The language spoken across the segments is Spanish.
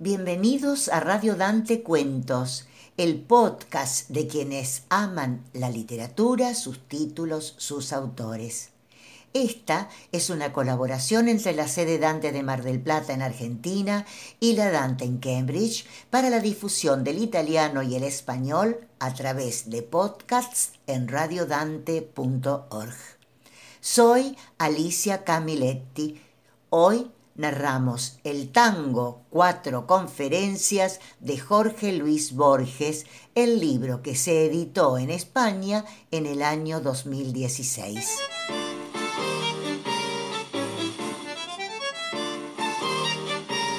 Bienvenidos a Radio Dante Cuentos, el podcast de quienes aman la literatura, sus títulos, sus autores. Esta es una colaboración entre la sede Dante de Mar del Plata en Argentina y la Dante en Cambridge para la difusión del italiano y el español a través de podcasts en radiodante.org. Soy Alicia Camiletti. Hoy narramos el tango Cuatro Conferencias de Jorge Luis Borges, el libro que se editó en España en el año 2016.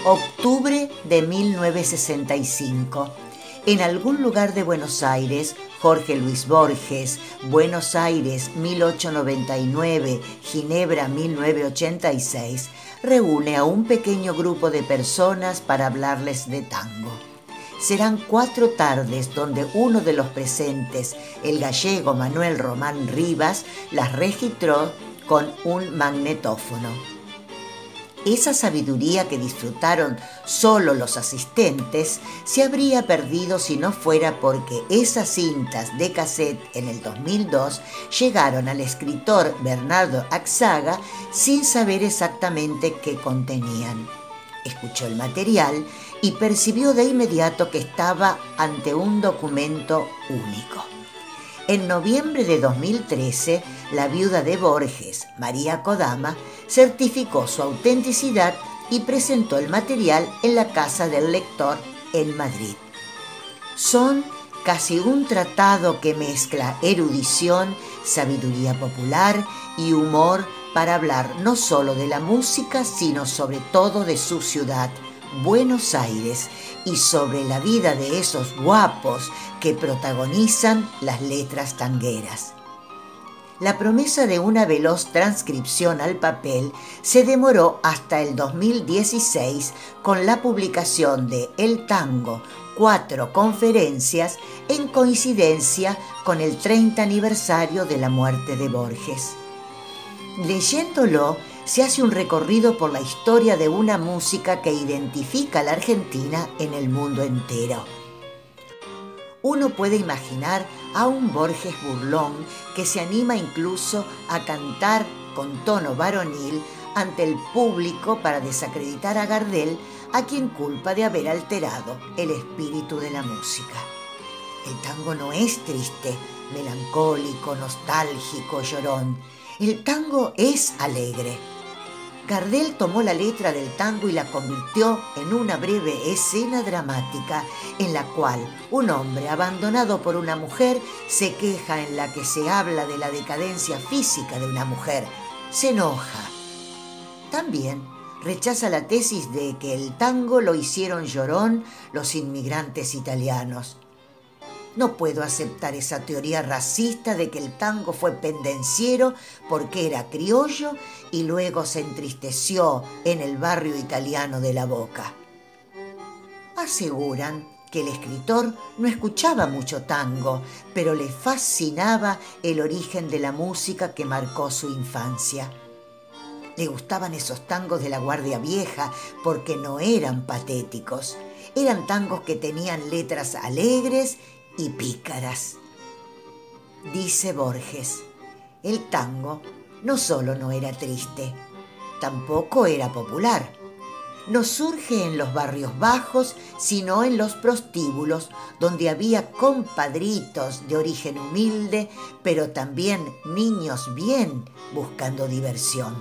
Octubre de 1965. En algún lugar de Buenos Aires, Jorge Luis Borges, Buenos Aires 1899, Ginebra 1986, reúne a un pequeño grupo de personas para hablarles de tango. Serán cuatro tardes donde uno de los presentes, el gallego Manuel Román Rivas, las registró con un magnetófono. Esa sabiduría que disfrutaron solo los asistentes se habría perdido si no fuera porque esas cintas de cassette en el 2002 llegaron al escritor Bernardo Axaga sin saber exactamente qué contenían. Escuchó el material y percibió de inmediato que estaba ante un documento único. En noviembre de 2013, la viuda de Borges, María Kodama, certificó su autenticidad y presentó el material en la Casa del Lector en Madrid. Son casi un tratado que mezcla erudición, sabiduría popular y humor para hablar no solo de la música, sino sobre todo de su ciudad, Buenos Aires, y sobre la vida de esos guapos que protagonizan las letras tangueras. La promesa de una veloz transcripción al papel se demoró hasta el 2016 con la publicación de El Tango, cuatro conferencias en coincidencia con el 30 aniversario de la muerte de Borges. Leyéndolo, se hace un recorrido por la historia de una música que identifica a la Argentina en el mundo entero. Uno puede imaginar a un Borges burlón que se anima incluso a cantar con tono varonil ante el público para desacreditar a Gardel, a quien culpa de haber alterado el espíritu de la música. El tango no es triste, melancólico, nostálgico, llorón. El tango es alegre. Gardel tomó la letra del tango y la convirtió en una breve escena dramática en la cual un hombre abandonado por una mujer se queja en la que se habla de la decadencia física de una mujer. Se enoja. También rechaza la tesis de que el tango lo hicieron llorón los inmigrantes italianos. No puedo aceptar esa teoría racista de que el tango fue pendenciero porque era criollo y luego se entristeció en el barrio italiano de la Boca. Aseguran que el escritor no escuchaba mucho tango, pero le fascinaba el origen de la música que marcó su infancia. Le gustaban esos tangos de la Guardia Vieja porque no eran patéticos, eran tangos que tenían letras alegres y pícaras. Dice Borges, el tango no solo no era triste, tampoco era popular. No surge en los barrios bajos, sino en los prostíbulos, donde había compadritos de origen humilde, pero también niños bien buscando diversión.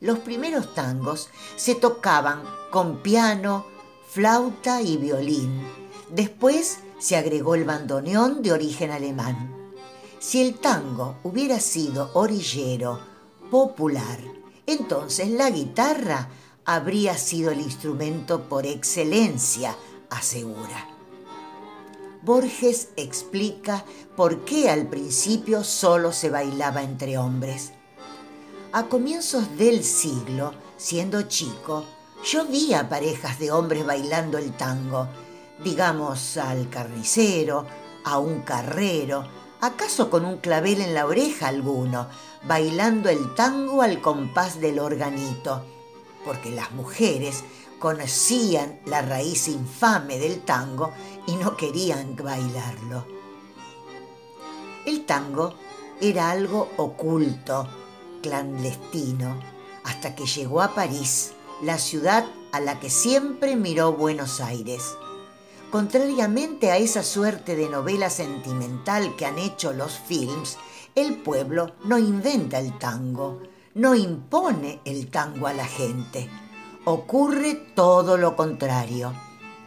Los primeros tangos se tocaban con piano, flauta y violín. Después se agregó el bandoneón de origen alemán. Si el tango hubiera sido orillero, popular, entonces la guitarra habría sido el instrumento por excelencia, asegura. Borges explica por qué al principio solo se bailaba entre hombres. A comienzos del siglo, siendo chico, yo vi a parejas de hombres bailando el tango digamos al carnicero, a un carrero, acaso con un clavel en la oreja alguno, bailando el tango al compás del organito, porque las mujeres, conocían la raíz infame del tango y no querían bailarlo. El tango era algo oculto, clandestino, hasta que llegó a París, la ciudad a la que siempre miró Buenos Aires. Contrariamente a esa suerte de novela sentimental que han hecho los films, el pueblo no inventa el tango, no impone el tango a la gente. Ocurre todo lo contrario.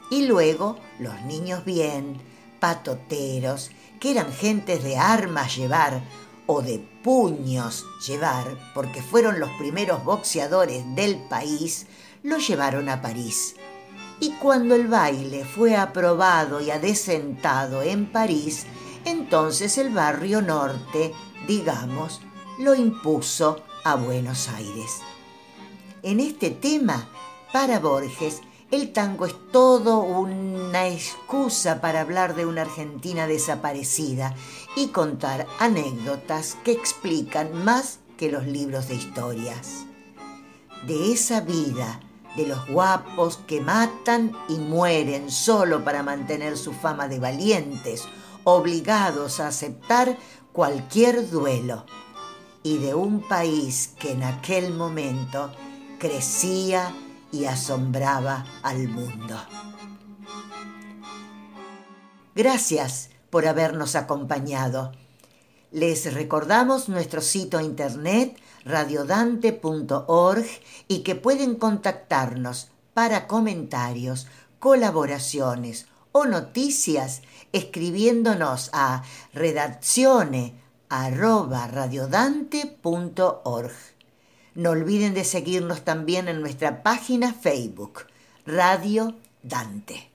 Y luego los niños bien, patoteros, que eran gentes de armas llevar o de puños llevar, porque fueron los primeros boxeadores del país, lo llevaron a París. Y cuando el baile fue aprobado y adesentado en París, entonces el barrio norte, digamos, lo impuso a Buenos Aires. En este tema, para Borges, el tango es todo una excusa para hablar de una Argentina desaparecida y contar anécdotas que explican más que los libros de historias. De esa vida, de los guapos que matan y mueren solo para mantener su fama de valientes, obligados a aceptar cualquier duelo, y de un país que en aquel momento crecía y asombraba al mundo. Gracias por habernos acompañado. Les recordamos nuestro sitio internet radiodante.org y que pueden contactarnos para comentarios, colaboraciones o noticias escribiéndonos a redaccione@radiodante.org. No olviden de seguirnos también en nuestra página Facebook, Radio Dante.